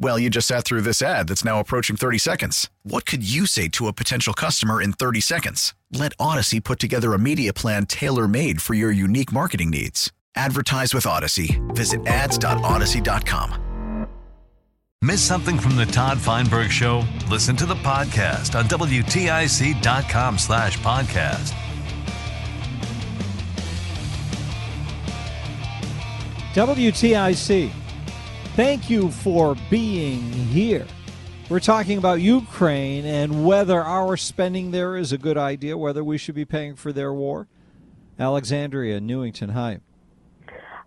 Well, you just sat through this ad that's now approaching 30 seconds. What could you say to a potential customer in 30 seconds? Let Audacy put together a media plan tailor made for your unique marketing needs. Advertise with Audacy. Visit ads.audacy.com. Miss something from the Todd Feinberg Show? Listen to the podcast on WTIC.com slash podcast. WTIC. Thank you for being here. We're talking about Ukraine and whether our spending there is a good idea, whether we should be paying for their war. Alexandria, Newington, hi.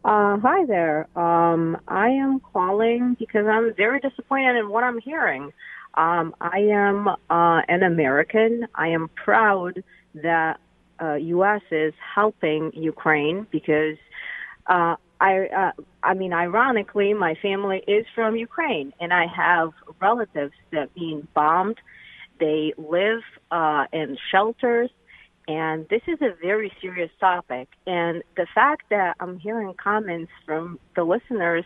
Uh, hi there. Um, I am calling because I'm very disappointed in what I'm hearing. Um, I am uh, an American. I am proud that uh, U.S. is helping Ukraine because uh, I, uh, I mean, ironically, my family is from Ukraine, and I have relatives that being bombed. They live uh, in shelters, and this is a very serious topic. And the fact that I'm hearing comments from the listeners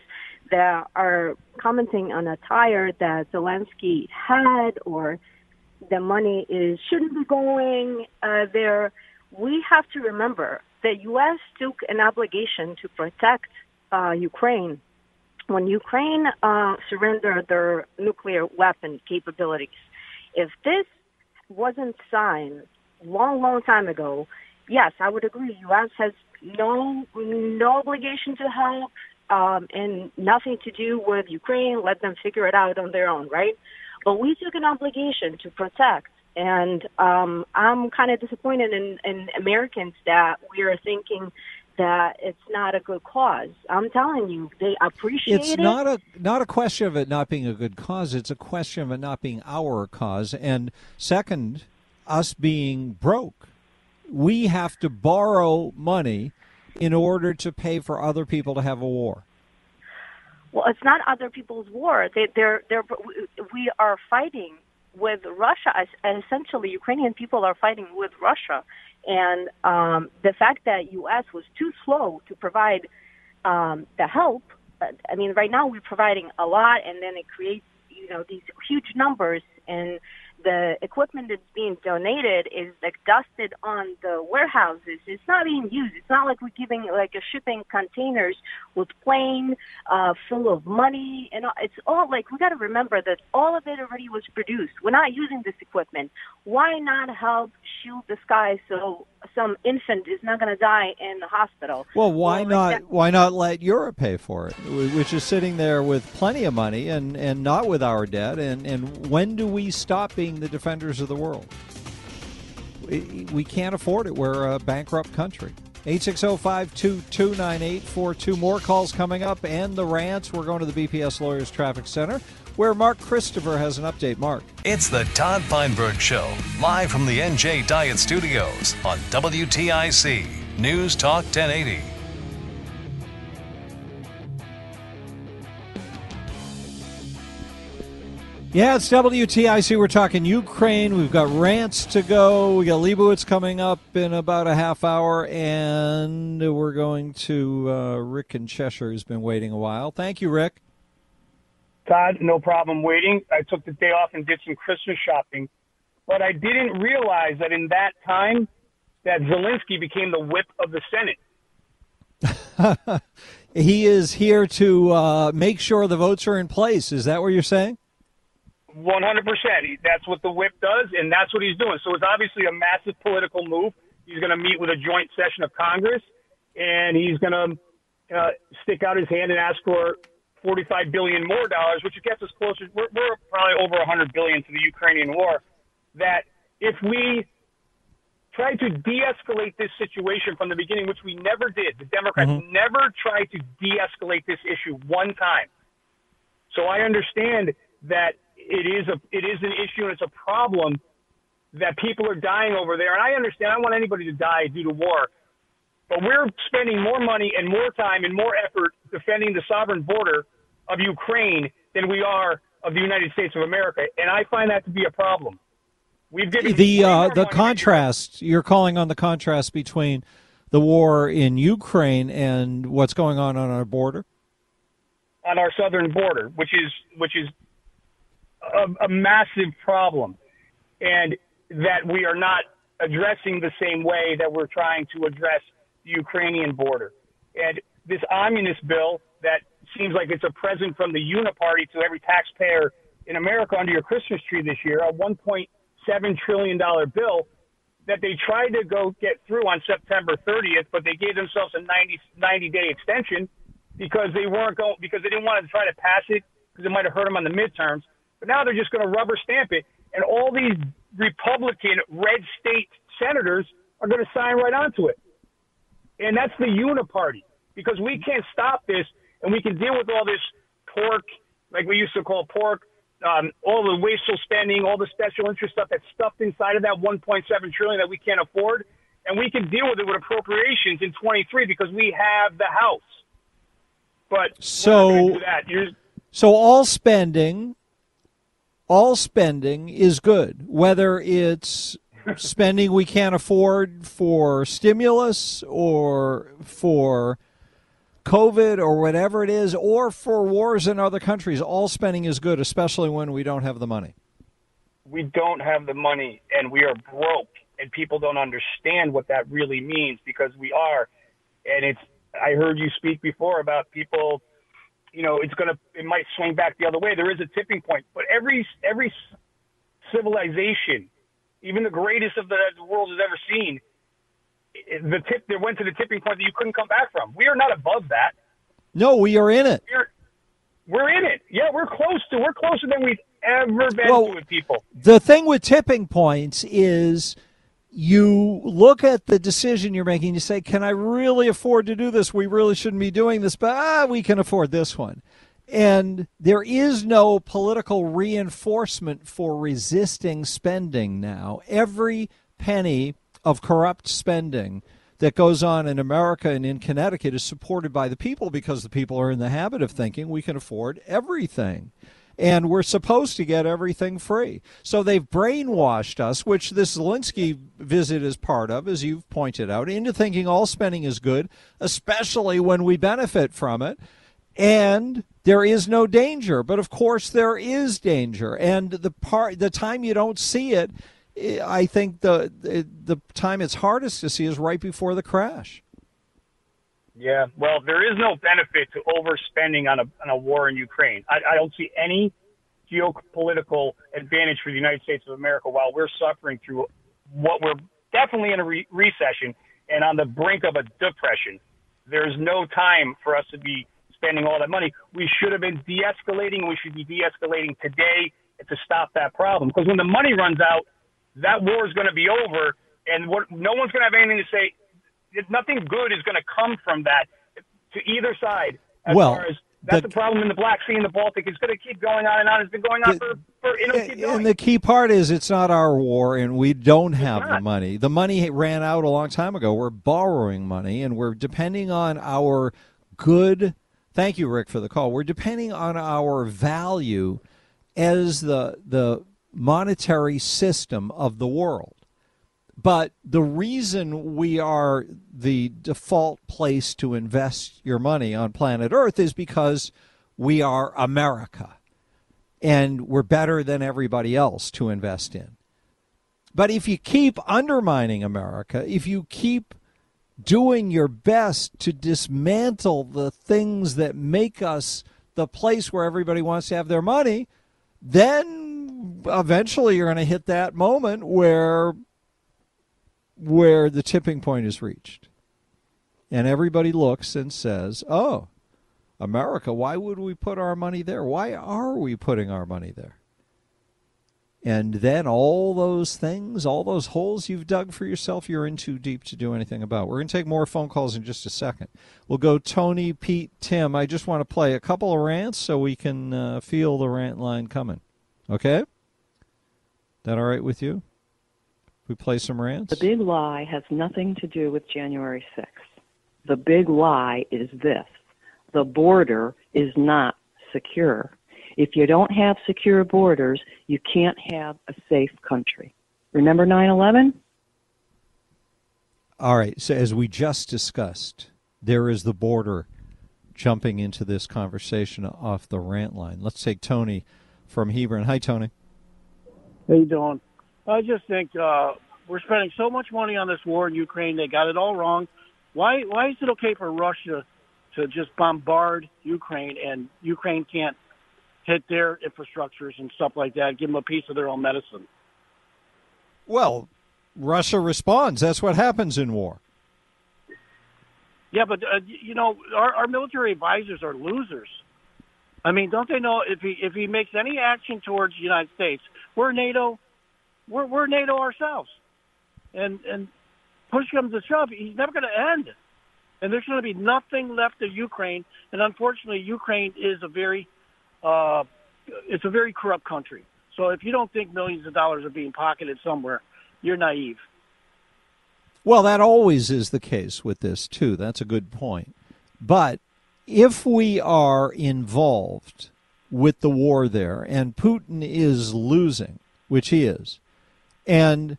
that are commenting on a tire that Zelensky had, or the money is shouldn't be going uh, there. We have to remember the U.S. took an obligation to protect uh, Ukraine when Ukraine uh, surrendered their nuclear weapon capabilities. If this wasn't signed long, long time ago, yes, I would agree. U.S. has no no obligation to help um, and nothing to do with Ukraine. Let them figure it out on their own, right? But we took an obligation to protect and um, I'm kind of disappointed in, in Americans that we are thinking that it's not a good cause. I'm telling you, they appreciate it's it. It's not a not a question of it not being a good cause. It's a question of it not being our cause. And second, us being broke, we have to borrow money in order to pay for other people to have a war. Well, it's not other people's war. They, they're, they're, we are fighting with Russia. Essentially, Ukrainian people are fighting with Russia, and um, the fact that U.S. was too slow to provide um, the help. I mean, right now we're providing a lot, and then it creates you know these huge numbers and the equipment that's being donated is like dusted on the warehouses. It's not being used. It's not like we're giving like a shipping containers with plane uh, full of money and all. it's all like we got to remember that all of it already was produced. We're not using this equipment. Why not help shield the sky so some infant is not going to die in the hospital? Well, why not? Like why not let Europe pay for it, which is sitting there with plenty of money and and not with our debt? And and when do we stop being being the defenders of the world. We, we can't afford it. We're a bankrupt country. 860-522-9842. More calls coming up and the rants. We're going to the BPS Lawyers Traffic Center where Mark Christopher has an update. Mark. It's the Todd Feinberg Show, live from the NJ Diet Studios on WTIC News Talk 1080. Yeah, it's WTIC. We're talking Ukraine. We've got rants to go. We got Leibowitz coming up in about a half hour, and we're going to uh, Rick in Cheshire, who's been waiting a while. Thank you, Rick. Todd, no problem waiting. I took the day off and did some Christmas shopping, but I didn't realize that in that time that Zelensky became the whip of the Senate. he is here to uh, make sure the votes are in place. Is that what you're saying? 100%. That's what the whip does, and that's what he's doing. So it's obviously a massive political move. He's going to meet with a joint session of Congress, and he's going to uh, stick out his hand and ask for 45 billion more dollars, which gets us closer. We're, we're probably over 100 billion to the Ukrainian war. That if we try to de-escalate this situation from the beginning, which we never did, the Democrats mm-hmm. never tried to de-escalate this issue one time. So I understand that it is a it is an issue and it's a problem that people are dying over there. And I understand. I don't want anybody to die due to war. But we're spending more money and more time and more effort defending the sovereign border of Ukraine than we are of the United States of America, and I find that to be a problem. We've given the uh, the contrast you're calling on the contrast between the war in Ukraine and what's going on on our border, on our southern border, which is which is a, a massive problem, and that we are not addressing the same way that we're trying to address the Ukrainian border. And this omnibus bill that seems like it's a present from the Uniparty to every taxpayer in America under your Christmas tree this year, a $1.7 trillion bill that they tried to go get through on September 30th, but they gave themselves a 90, 90 day extension because they weren't going, because they didn't want to try to pass it because it might have hurt them on the midterms. But now they're just going to rubber stamp it. And all these Republican red state senators are going to sign right onto it and that's the uniparty because we can't stop this, and we can deal with all this pork, like we used to call pork, um, all the wasteful spending, all the special interest stuff that's stuffed inside of that 1.7 trillion that we can't afford, and we can deal with it with appropriations in 23 because we have the House. But so so all spending, all spending is good, whether it's spending we can't afford for stimulus or for COVID or whatever it is, or for wars in other countries, all spending is good, especially when we don't have the money. We don't have the money and we are broke, and people don't understand what that really means because we are. And it's, I heard you speak before about people, you know, it's going to, it might swing back the other way. There is a tipping point, but every, every civilization even the greatest of the, the world has ever seen, the tip that went to the tipping point that you couldn't come back from. We are not above that. No, we are in it. We're, we're in it. Yeah, we're close to. We're closer than we've ever been well, to with people. The thing with tipping points is you look at the decision you're making. You say, "Can I really afford to do this? We really shouldn't be doing this, but ah, we can afford this one." And there is no political reinforcement for resisting spending now. Every penny of corrupt spending that goes on in America and in Connecticut is supported by the people because the people are in the habit of thinking we can afford everything. And we're supposed to get everything free. So they've brainwashed us, which this Zelensky visit is part of, as you've pointed out, into thinking all spending is good, especially when we benefit from it. And there is no danger. But of course, there is danger, and the part the time you don't see it, I think the the time it's hardest to see is right before the crash. Yeah, well, there is no benefit to overspending on a on a war in Ukraine. I, I don't see any geopolitical advantage for the United States of America while we're suffering through what we're definitely in a re- recession and on the brink of a depression. There's no time for us to be spending all that money. We should have been de-escalating. We should be de-escalating today to stop that problem. Because when the money runs out, that war is going to be over, and what, no one's going to have anything to say. Nothing good is going to come from that to either side. Well, that's the, the, problem in the Black Sea and the Baltic. It's going to keep going on and on. It's been going on the, for, for you know, And the key part is it's not our war, and we don't have the money. The money ran out a long time ago. We're borrowing money, and we're depending on our good Thank you, Rick, for the call. We're depending on our value as the the monetary system of the world. But the reason we are the default place to invest your money on planet Earth is because we are America and we're better than everybody else to invest in. But if you keep undermining America, if you keep doing your best to dismantle the things that make us the place where everybody wants to have their money, then eventually you're going to hit that moment where where the tipping point is reached. And everybody looks and says, "Oh, America, why would we put our money there? Why are we putting our money there? And then all those things, all those holes you've dug for yourself, you're in too deep to do anything about. We're going to take more phone calls in just a second. We'll go Tony, Pete, Tim. I just want to play a couple of rants so we can uh, feel the rant line coming. Okay? That all right with you? We play some rants? The big lie has nothing to do with January 6th. The big lie is this the border is not secure. If you don't have secure borders, you can't have a safe country. Remember 9 11? All right. So, as we just discussed, there is the border jumping into this conversation off the rant line. Let's take Tony from Hebron. Hi, Tony. How you doing? I just think uh, we're spending so much money on this war in Ukraine. They got it all wrong. Why? Why is it okay for Russia to just bombard Ukraine and Ukraine can't hit their infrastructures and stuff like that, give them a piece of their own medicine. Well, Russia responds. That's what happens in war. Yeah, but uh, you know, our, our military advisors are losers. I mean, don't they know if he if he makes any action towards the United States, we're NATO, we're we're NATO ourselves, and and push comes to shove, he's never going to end, and there's going to be nothing left of Ukraine. And unfortunately, Ukraine is a very uh, it's a very corrupt country. So if you don't think millions of dollars are being pocketed somewhere, you're naive. Well, that always is the case with this, too. That's a good point. But if we are involved with the war there and Putin is losing, which he is, and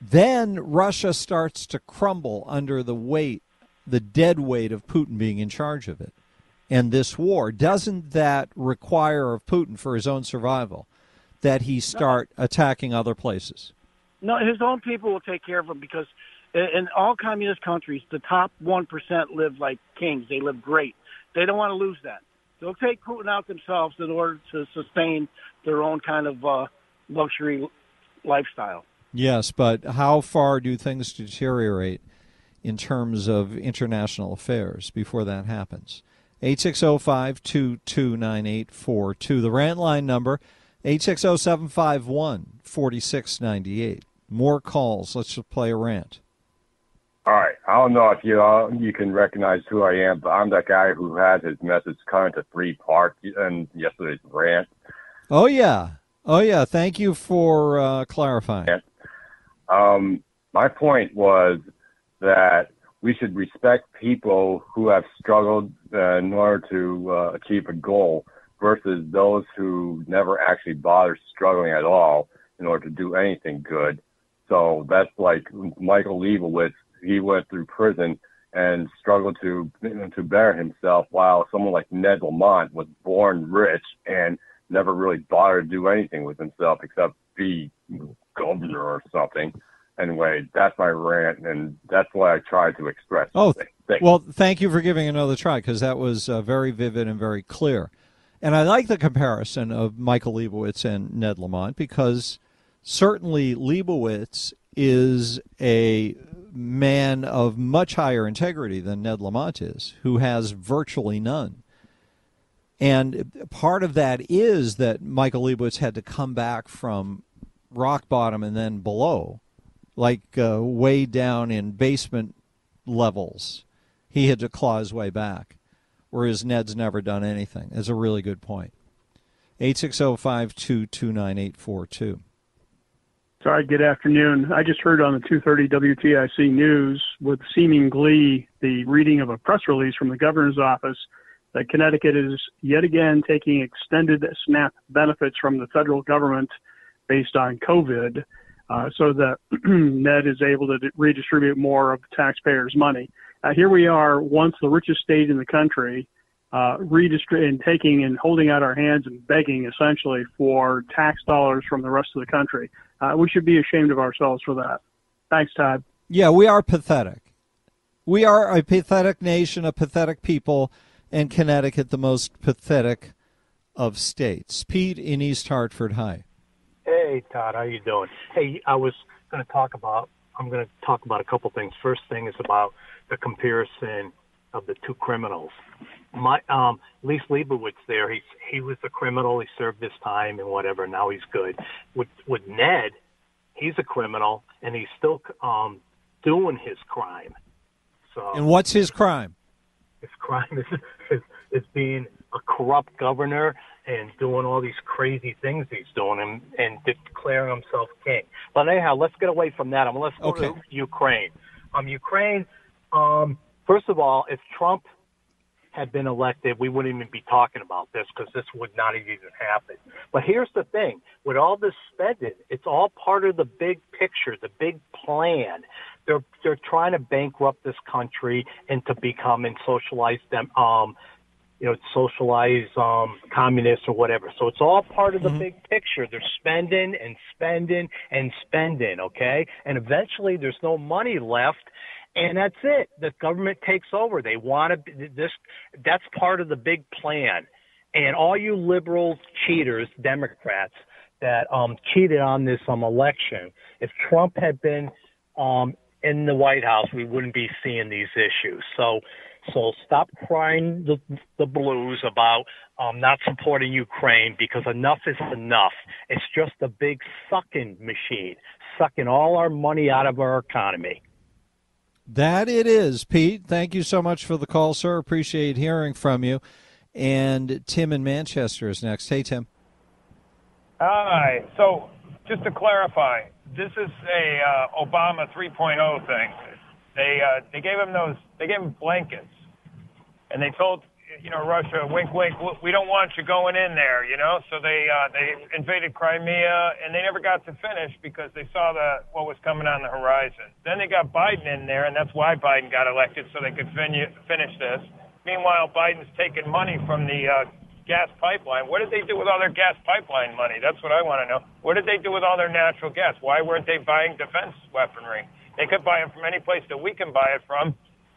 then Russia starts to crumble under the weight, the dead weight of Putin being in charge of it, and this war, doesn't that require of Putin for his own survival that he start no. attacking other places? No, his own people will take care of him because in all communist countries, the top 1% live like kings. They live great. They don't want to lose that. They'll take Putin out themselves in order to sustain their own kind of uh, luxury lifestyle. Yes, but how far do things deteriorate in terms of international affairs before that happens? 860-522-9842. The rant line number, 860-751-4698. More calls. Let's just play a rant. All right. I don't know if you all, you can recognize who I am, but I'm that guy who had his message cut into three parts in yesterday's rant. Oh yeah. Oh yeah. Thank you for uh, clarifying. Um, my point was that we should respect people who have struggled uh, in order to uh, achieve a goal versus those who never actually bother struggling at all in order to do anything good. So that's like Michael Lebowitz. He went through prison and struggled to to better himself, while someone like Ned Lamont was born rich and never really bothered to do anything with himself except be governor or something anyway, that's my rant, and that's what I tried to express. Oh, well, thank you for giving another try because that was uh, very vivid and very clear. And I like the comparison of Michael Lebowitz and Ned Lamont because certainly Lebowitz is a man of much higher integrity than Ned Lamont is, who has virtually none. And part of that is that Michael Lebowitz had to come back from rock bottom and then below like uh, way down in basement levels. He had to claw his way back, whereas Ned's never done anything. Is a really good point. 860-522-9842. Sorry, good afternoon. I just heard on the 2:30 WTIC news with seeming glee the reading of a press release from the governor's office that Connecticut is yet again taking extended SNAP benefits from the federal government based on COVID uh, so that Ned is able to redistribute more of the taxpayers' money. Uh, here we are, once the richest state in the country, uh, taking and holding out our hands and begging essentially for tax dollars from the rest of the country. Uh, we should be ashamed of ourselves for that. Thanks, Todd. Yeah, we are pathetic. We are a pathetic nation, a pathetic people, and Connecticut the most pathetic of states. Pete in East Hartford, hi. Hey, Todd, how you doing? Hey, I was going to talk about. I'm going to talk about a couple things. First thing is about the comparison of the two criminals. My um, Lee Leibovitz there, he he was a criminal. He served his time and whatever. Now he's good. With with Ned, he's a criminal and he's still um, doing his crime. So And what's his crime? his crime is, is is being a corrupt governor and doing all these crazy things he's doing and, and declaring himself king. But anyhow, let's get away from that. Um, let's go Okay. to Ukraine. Um, Ukraine. Um, first of all, if Trump had been elected, we wouldn't even be talking about this because this would not have even happened. But here's the thing: with all this spending, it's all part of the big picture, the big plan. They're they're trying to bankrupt this country into becoming socialized them um you know socialized um communists or whatever. So it's all part of the big picture. They're spending and spending and spending, okay? And eventually there's no money left and that's it. The government takes over. They want to this that's part of the big plan. And all you liberal cheaters, Democrats that um cheated on this um election, if Trump had been um in the White House, we wouldn't be seeing these issues. So, so stop crying the the blues about um, not supporting Ukraine because enough is enough. It's just a big sucking machine, sucking all our money out of our economy. That it is, Pete. Thank you so much for the call, sir. Appreciate hearing from you. And Tim in Manchester is next. Hey, Tim. Hi. So, just to clarify, this is a uh, Obama 3.0 thing. They uh, they gave him those they gave him blankets, and they told you know Russia, wink, wink, we don't want you going in there, you know. So they uh, they invaded Crimea, and they never got to finish because they saw the what was coming on the horizon. Then they got Biden in there, and that's why Biden got elected so they could fin- finish this. Meanwhile, Biden's taking money from the uh, gas pipeline. What did they do with all their gas pipeline money? That's what I want to know. What did they do with all their natural gas? Why weren't they buying defense weaponry? They could buy it from any place that we can buy it from.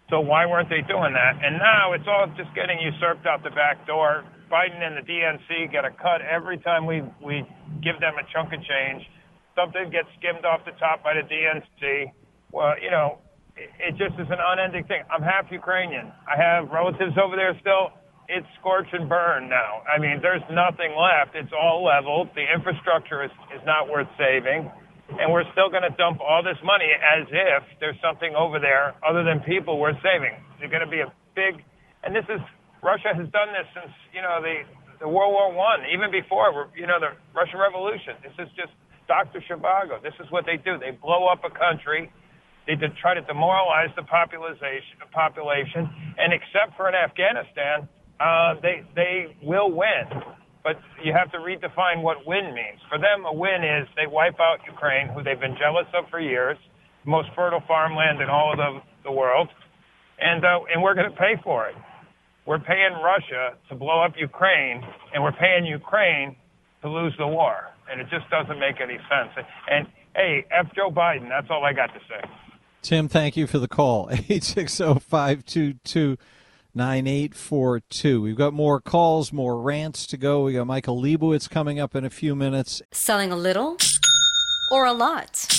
So why weren't they doing that? And now it's all just getting usurped out the back door. Biden and the DNC get a cut every time we we give them a chunk of change. Something gets skimmed off the top by the DNC. Well, you know, it, it just is an unending thing. I'm half Ukrainian. I have relatives over there still. It's scorch and burn now. I mean, there's nothing left. It's all leveled. The infrastructure is, is not worth saving and we're still going to dump all this money as if there's something over there other than people worth saving. There's going to be a big, and this is Russia has done this since you know the the World War One, even before you know the Russian Revolution. This is just Dr. Zhivago. This is what they do. They blow up a country. They try to demoralize the population, population, and except for in Afghanistan, uh, they they will win but you have to redefine what win means. For them, a win is they wipe out Ukraine, who they've been jealous of for years, most fertile farmland in all of the, the world, and uh, and we're going to pay for it. We're paying Russia to blow up Ukraine, and we're paying Ukraine to lose the war, and it just doesn't make any sense. And hey, F Joe Biden. That's all I got to say. Tim, thank you for the call. 860 522 9842. We've got more calls, more rants to go. We got Michael Leibowitz coming up in a few minutes. Selling a little or a lot?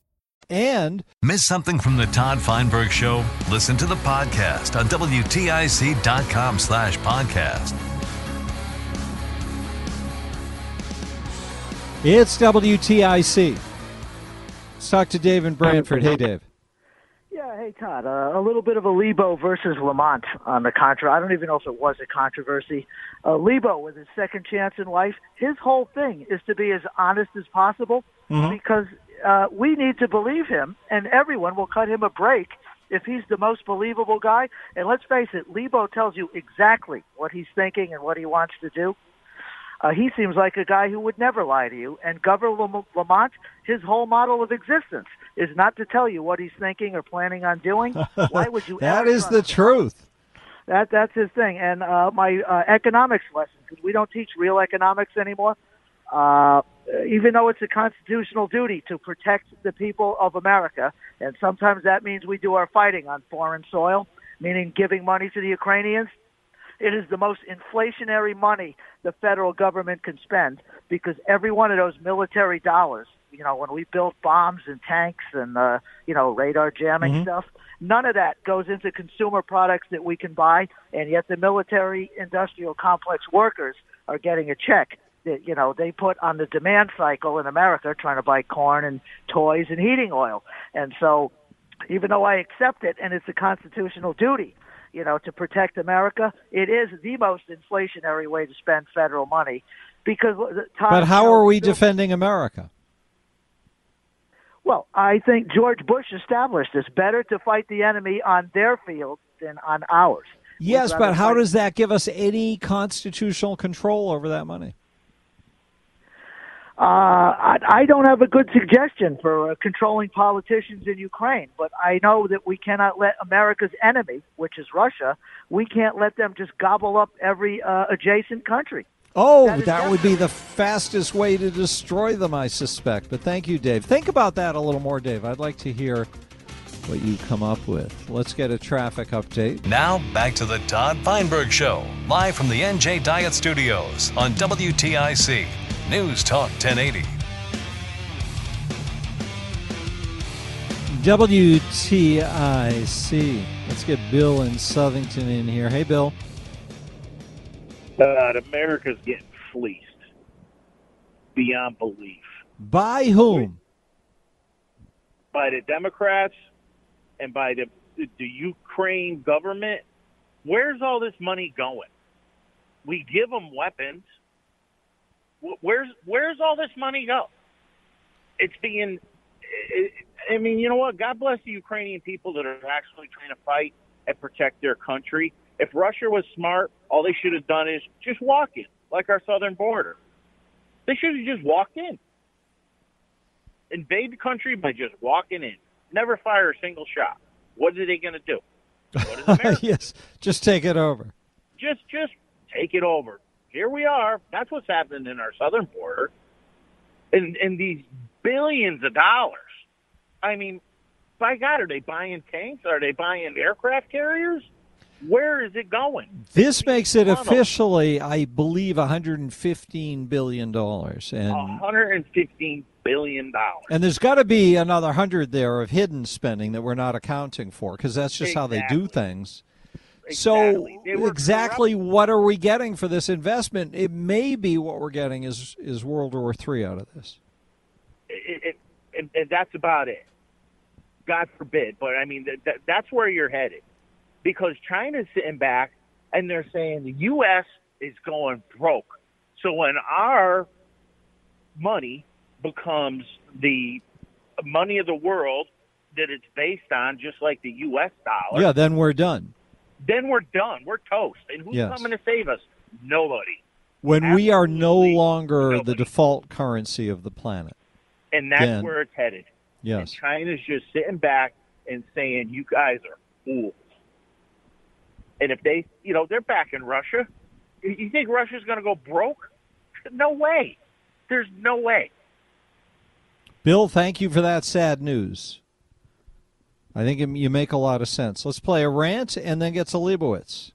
And miss something from the Todd Feinberg Show? Listen to the podcast on WTIC.com slash podcast. It's WTIC. Let's talk to Dave in Branford. Hey, Dave. Yeah, hey Todd. Uh, a little bit of a Lebo versus Lamont on the contra. I don't even know if it was a controversy. Uh, Lebo, with his second chance in life, his whole thing is to be as honest as possible Mm-hmm. because uh, we need to believe him, and everyone will cut him a break if he's the most believable guy. And let's face it, Lebo tells you exactly what he's thinking and what he wants to do. Uh, he seems like a guy who would never lie to you. And Governor Lamont, his whole model of existence is not to tell you what he's thinking or planning on doing. Why would you? that ever is the him? truth. That that's his thing. And uh, my uh, economics lesson because we don't teach real economics anymore. Uh, even though it's a constitutional duty to protect the people of America, and sometimes that means we do our fighting on foreign soil, meaning giving money to the Ukrainians. It is the most inflationary money the federal government can spend because every one of those military dollars, you know, when we built bombs and tanks and, uh, you know, radar jamming Mhm. stuff, none of that goes into consumer products that we can buy, and yet the military industrial complex workers are getting a check that, you know, they put on the demand cycle in America trying to buy corn and toys and heating oil. And so even though I accept it and it's a constitutional duty, you know, to protect America, it is the most inflationary way to spend federal money because But how are we defending America? Well, I think George Bush established it's better to fight the enemy on their field than on ours. Yes, but how fight- does that give us any constitutional control over that money? Uh, I, I don't have a good suggestion for uh, controlling politicians in Ukraine, but I know that we cannot let America's enemy, which is Russia, we can't let them just gobble up every uh, adjacent country. Oh, That that, is would be the fastest way to destroy them, I suspect. But thank you, Dave. Think about that a little more, Dave. I'd like to hear what you come up with. Let's get a traffic update. Now back to the Todd Feinberg Show, live from the NJ Diet Studios on WTIC News Talk 1080. WTIC. Let's get Bill in Southington in here. Hey, Bill. God, America's getting fleeced beyond belief By whom? by the Democrats and by the the Ukraine government. Where's all this money going? We give them weapons. Wh- Where's where's all this money go? It's being. I mean, you know what? God bless the Ukrainian people that are actually trying to fight and protect their country. If Russia was smart, all they should have done is just walk in, like our southern border. They should have just walked in. Invade the country by just walking in. Never fire a single shot. What are they going to do? Yes, just take it over. just just take it over. Here we are. That's what's happening in our southern border. And and these billions of dollars. I mean, by God, are they buying tanks? Are they buying aircraft carriers? Where is it going? This makes it officially, I believe, 115 billion dollars, and 115 billion dollars. and there's got to be another hundred there of hidden spending that we're not accounting for because that's just how they do things. So exactly what are we getting for this investment? It may be what we're getting is is World War Three out of this. It, it, and, and that's about it. God forbid, but I mean that, that, that's where you're headed, because China's sitting back and they're saying the U.S. is going broke. So when our money becomes the money of the world that it's based on, just like the U.S. dollar, Yeah, then we're done. Then we're done. We're toast. And who's Yes. coming to save us? Nobody. When we are no longer the default currency of the planet. And that's Then- where it's headed. Yes. China's just sitting back and saying, "You guys are fools." And if they, you know, they're back in Russia. You think Russia's going to go broke? No way. There's no way. Bill, thank you for that sad news. I think you make a lot of sense. Let's play a rant and then get to Leibowitz.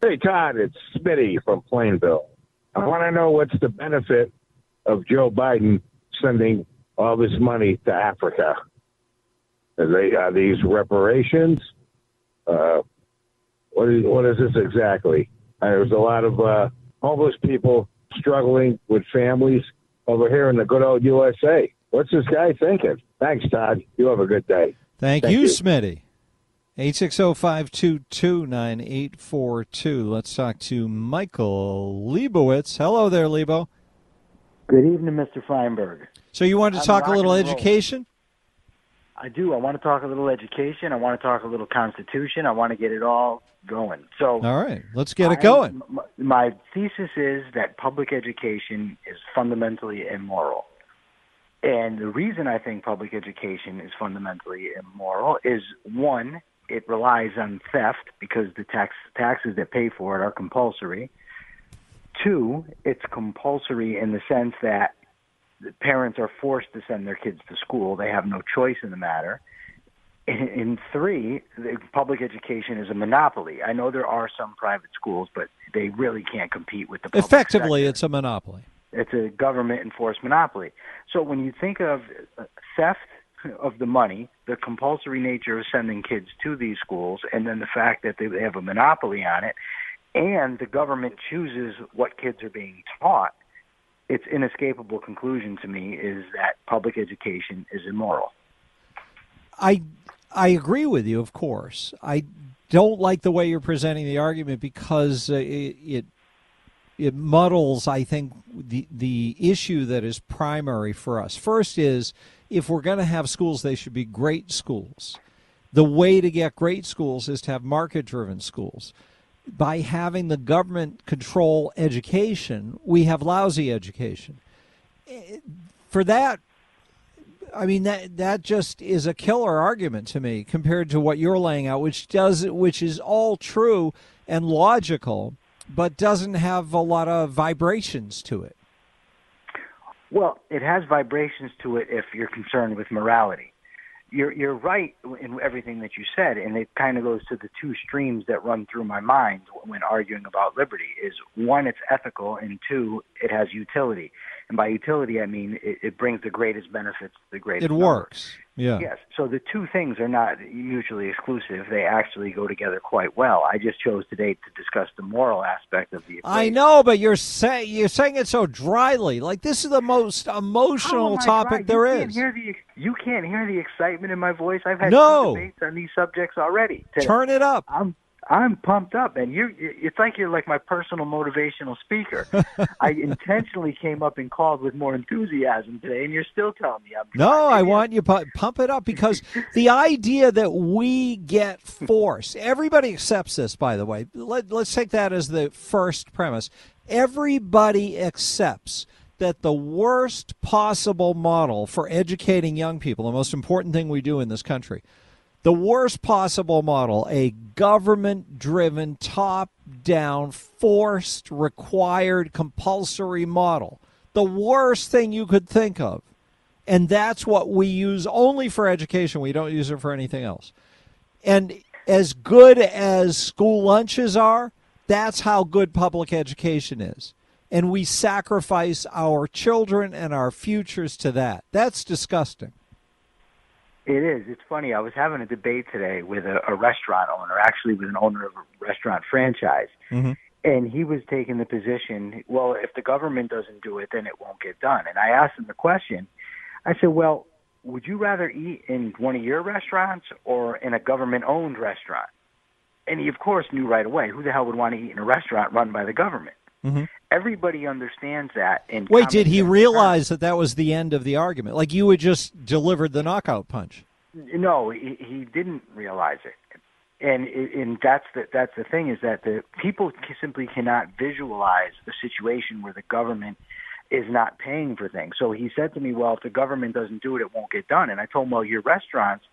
Hey, Todd, it's Smitty from Plainville. I want to know what's the benefit of Joe Biden sending all this money to Africa? Are, they, are these reparations? Uh, what is what is this exactly? Uh, there's a lot of uh, homeless people struggling with families over here in the good old USA. What's this guy thinking? Thanks, Todd. You have a good day. Thank, you, Smitty. 860-522-9842. Let's talk to Michael Leibowitz. Hello there, Lebo. Good evening, Mr. Feinberg. So you wanted to I'm talk a little education? I do. I want to talk a little education. I want to talk a little Constitution. I want to get it all going. So, All right, let's get it going. My thesis is that public education is fundamentally immoral. And the reason I think public education is fundamentally immoral is one, it relies on theft because the tax taxes that pay for it are compulsory. Two, it's compulsory in the sense that the parents are forced to send their kids to school. They have no choice in the matter. In, three, the public education is a monopoly. I know there are some private schools, but they really can't compete with the public Effectively, it's a monopoly. It's a government enforced monopoly. So when you think of uh, theft of the money, the compulsory nature of sending kids to these schools, and then the fact that they have a monopoly on it, and the government chooses what kids are being taught, its inescapable conclusion to me is that public education is immoral. I I agree with you, of course. I don't like the way you're presenting the argument because uh, it, it it muddles, I think, the the issue that is primary for us. First is if we're going to have schools, they should be great schools. The way to get great schools is to have market-driven schools. By having the government control education, we have lousy education. Eh, for that I mean that that just is a killer argument to me compared to what you're laying out, which does which is all true and logical, but doesn't have a lot of vibrations to it. Well, it has vibrations to it if you're concerned with morality. You're you're right in everything that you said, and it kind of goes to the two streams that run through my mind when arguing about liberty. Is one, it's ethical, and two, it has utility. And by utility, I mean it, it brings the greatest benefits to the greatest. It number. works. Yeah. Yes. So the two things are not mutually exclusive. They actually go together quite well. I just chose today to discuss the moral aspect of the I know, but you're saying you're saying it so dryly. Like this is the most emotional topic dry? there you is. Can't hear the, you can't hear the excitement in my voice. I've had No. two debates on these subjects already. today. Turn it up. I'm I'm pumped up, and you. It's like you're like my personal motivational speaker. I intentionally came up and called with more enthusiasm today, and you're still telling me I'm. No, I want you to pump it up because the idea that we get forced, everybody accepts this, by the way. Let, let's take that as the first premise. Everybody accepts that the worst possible model for educating young people, the most important thing we do in this country, the worst possible model, a government driven, top down, forced, required, compulsory model, the worst thing you could think of. And that's what we use only for education. We don't use it for anything else. And as good as school lunches are, that's how good public education is. And we sacrifice our children and our futures to that. That's disgusting. It is. It's funny. I was having a debate today with a, a restaurant owner, actually with an owner of a restaurant franchise, Mm-hmm. and he was taking the position, well, if the government doesn't do it, then it won't get done. And I asked him the question. I said, well, would you rather eat in one of your restaurants or in a government-owned restaurant? And he, of course, knew right away who the hell would want to eat in a restaurant run by the government. Mm-hmm. Everybody understands that. And Wait, did he realize that that was the end of the argument? Like you had just delivered the knockout punch. No, he, he didn't realize it, and and that's the that's the thing is that the people simply cannot visualize a situation where the government is not paying for things. So he said to me, "Well, if the government doesn't do it, it won't get done." And I told him, "Well, your restaurants,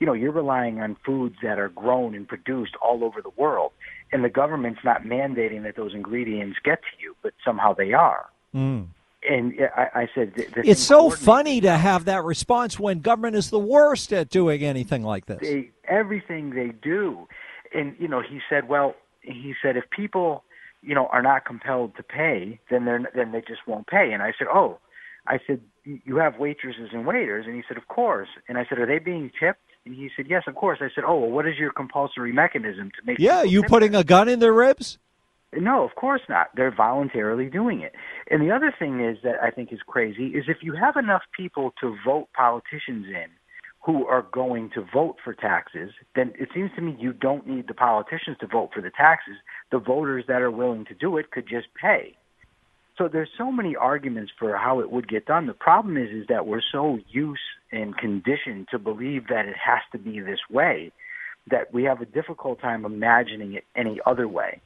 you know, you're relying on foods that are grown and produced all over the world, and the government's not mandating that those ingredients get to you, but somehow they are." Mm. And I, I said, It's so funny to have that response when government is the worst at doing anything like this. they everything they do and you know he said well he said if people you know are not compelled to pay then they're then they just won't pay and i said oh i said you have waitresses and waiters and he said of course and i said are they being tipped and he said yes of course i said oh well what is your compulsory mechanism to make Yeah, you putting a gun in their ribs? no, of course not. They're voluntarily doing it. And the other thing is that I think is crazy is if you have enough people to vote politicians in who are going to vote for taxes, then it seems to me you don't need the politicians to vote for the taxes. The voters that are willing to do it could just pay. So there's so many arguments for how it would get done. The problem is is that we're so used and conditioned to believe that it has to be this way that we have a difficult time imagining it any other way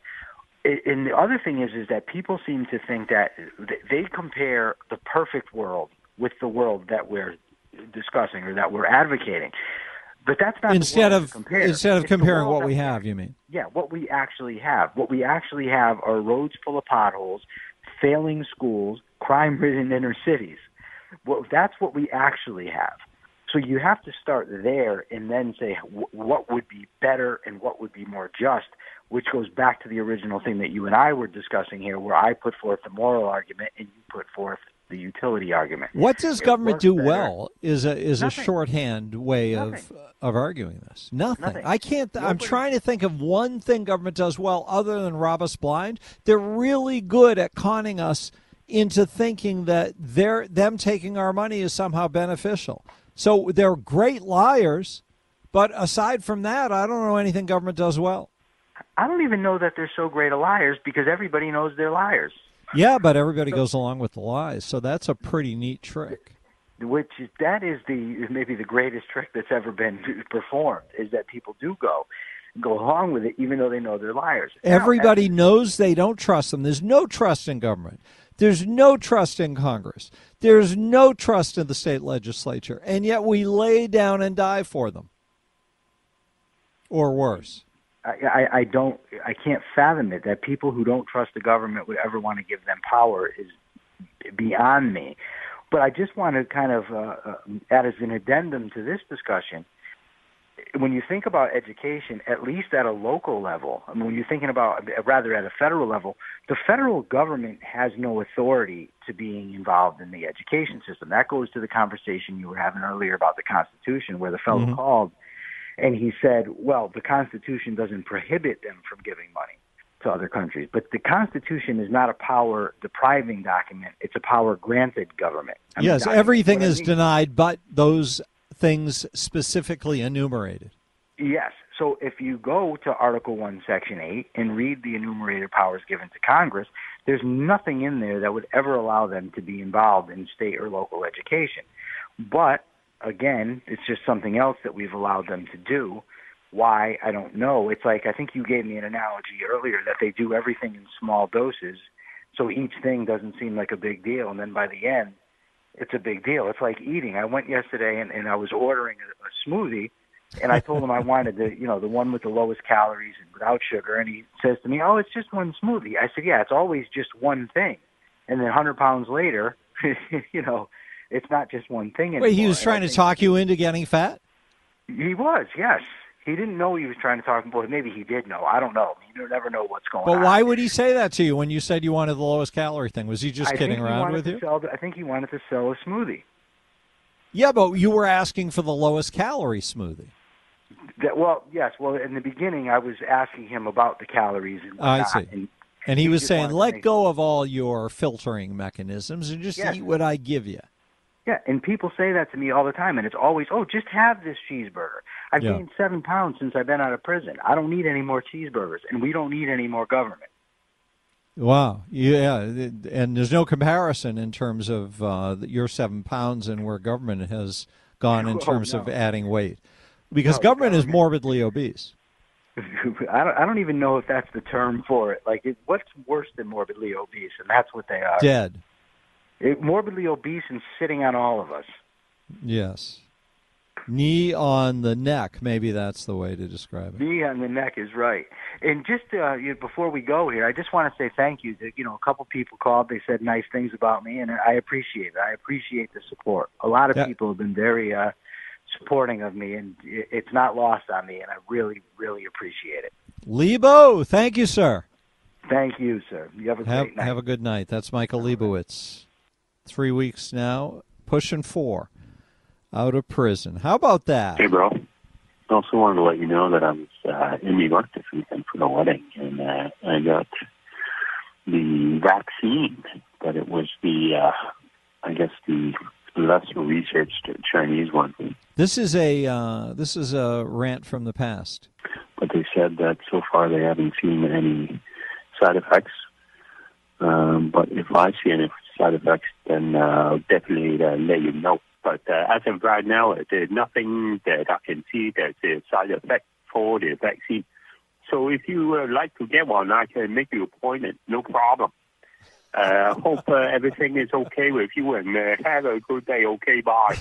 and the other thing is is that people seem to think that they compare the perfect world with the world that we're discussing or that we're advocating. But that's not the Instead of instead of It's comparing what we have, you mean? yeah, what we actually have. What we actually have are roads full of potholes, failing schools, crime-ridden inner cities. Well, that's what we actually have. So you have to start there and then say wh- what would be better and what would be more just, which goes back to the original thing that you and I were discussing here, where I put forth the moral argument and you put forth the utility argument. What does It government do better. well is a is Nothing. a shorthand way of Nothing. of arguing this. Nothing. Nothing. I can't. I'm trying to think of one thing government does well other than rob us blind. They're really good at conning us into thinking that they're them taking our money is somehow beneficial. So they're great liars, but aside from that, I don't know anything government does well. I don't even know that they're so great of liars because everybody knows they're liars. Yeah, but everybody goes along with the lies, so that's a pretty neat trick. which is, that is the maybe the greatest trick that's ever been performed is that people do go go along with it even though they know they're liars. Now, Everybody knows they don't trust them. There's no trust in government. There's no trust in Congress. There's no trust in the state legislature. And yet we lay down and die for them. Or worse. I, I, I don't I can't fathom it that people who don't trust the government would ever want to give them power is beyond me. But I just want to kind of uh, uh, add as an addendum to this discussion. When you think about education, at least at a local level, I mean, when you're thinking about rather at a federal level, the federal government has no authority to being involved in the education system. That goes to the conversation you were having earlier about the Constitution, where the fellow Mhm. called and he said, well, the Constitution doesn't prohibit them from giving money to other countries. But the Constitution is not a power depriving document, it's a power granted government. I yes, document. everything What I is mean- denied but those things specifically enumerated. Yes. So if you go to Article 1, Section 8 and read the enumerated powers given to Congress, there's nothing in there that would ever allow them to be involved in state or local education. But again, it's just something else that we've allowed them to do. Why, I don't know. It's like I think you gave me an analogy earlier that they do everything in small doses. So each thing doesn't seem like a big deal. And then by the end, it's a big deal. It's like eating. I went yesterday and, and I was ordering a, a smoothie and I told him I wanted the you know the one with the lowest calories and without sugar, and he says to me, "Oh, it's just one smoothie." I said, "Yeah, it's always just one thing." And then 100 pounds later, you know, it's not just one thing anymore. Wait, he was trying to talk you into getting fat? He was, yes, He didn't know he was trying to talk. Well, maybe he did know. I don't know. You never know what's going But on. But why would he say that to you when you said you wanted the lowest calorie thing? Was he just I kidding around with you? Sell, I think he wanted to sell a smoothie. Yeah, but you were asking for the lowest calorie smoothie. That, well, yes. Well, in the beginning, I was asking him about the calories and I see. And, And he he was saying, let go of all your filtering mechanisms and just Yes. eat what I give you. Yeah, and people say that to me all the time, and it's always, "Oh, just have this cheeseburger." I've Yeah. gained seven pounds since I've been out of prison. I don't need any more cheeseburgers, and we don't need any more government. Wow. Yeah. And there's no comparison in terms of uh, your seven pounds and where government has gone in Oh, terms of adding weight. Because No, government is morbidly obese. I don't, I don't even know if that's the term for it. Like, it, what's worse than morbidly obese? And that's what they are. Dead. It, morbidly obese and sitting on all of us. Yes. Knee on the neck. Maybe that's the way to describe it. Knee on the neck is right. And just uh, you know, before we go here, I just want to say thank you. That you know, a couple people called. They said nice things about me, and I appreciate it. I appreciate the support. A lot of Yeah. people have been very uh, supporting of me, and it's not lost on me. And I really, really appreciate it. Lebo, thank you, sir. Thank you, sir. You have a Have, great night. have a good night. That's Michael Leibowitz. Three weeks now, pushing four out of prison. How about that? Hey, bro. I also wanted to let you know that I was uh, in New York this weekend for the wedding, and uh, I got the vaccine, but it was the, uh, I guess the less researched Chinese one. This is a uh, this is a rant from the past. But they said that so far they haven't seen any side effects. Um, but if I see any side effects, then uh, I'll definitely uh, let you know. But uh, as of right now, uh, there's nothing that I can see that's a side effect for the vaccine. So if you would like to get one, I can make you appointment, no problem. Uh, hope uh, everything is okay with you and uh, have a good day. Okay, bye.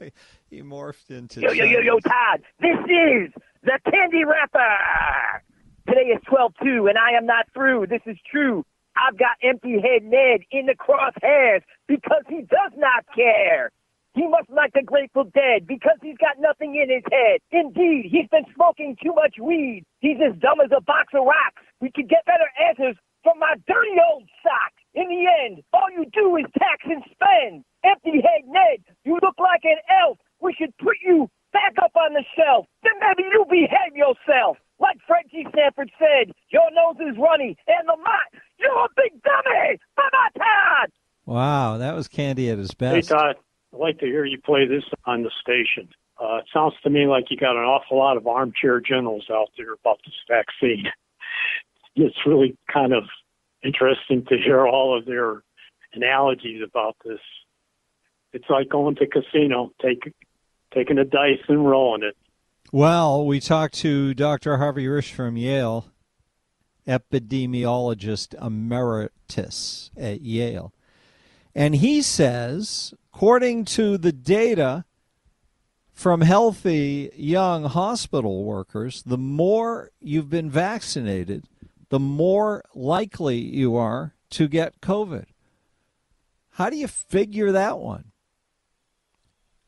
he morphed into Yo, yo, yo, yo, Todd. This is the Candy Wrapper. Today is 12-2, and I am not through. This is true. I've got empty head Ned in the crosshairs because he does not care. He must like the Grateful Dead because he's got nothing in his head. Indeed, he's been smoking too much weed. He's as dumb as a box of rocks. We could get better answers from my dirty old sock. In the end, all you do is tax and spend. Empty head Ned, you look like an elf. We should put you back up on the shelf. Then maybe you behave yourself. Like G. Sanford said, your nose is runny and the mott, you're a big dummy. Bye-bye, Todd. Wow, that was Candy at his best. Hey, Todd, I'd like to hear you play this on the station. Uh, it sounds to me like you got an awful lot of armchair generals out there about this vaccine. It's really kind of interesting to hear all of their analogies about this. It's like going to casino, take, taking a dice and rolling it. Well, we talked to Dr. Harvey Risch from Yale, epidemiologist emeritus at Yale. And he says, according to the data from healthy young hospital workers, the more you've been vaccinated, the more likely you are to get COVID. How do you figure that one?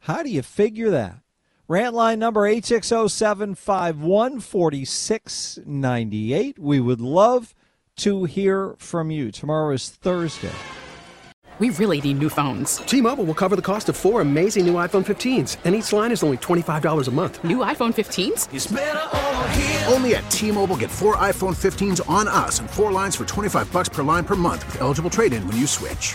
How do you figure that? Rant line number 860-751-4698. We would love to hear from you. Tomorrow is Thursday. We really need new phones. T-Mobile will cover the cost of four amazing new iPhone 15s, and each line is only $25 a month. New iPhone 15s? Only at T-Mobile get four iPhone 15s on us and four lines for 25 bucks per line per month with eligible trade-in when you switch.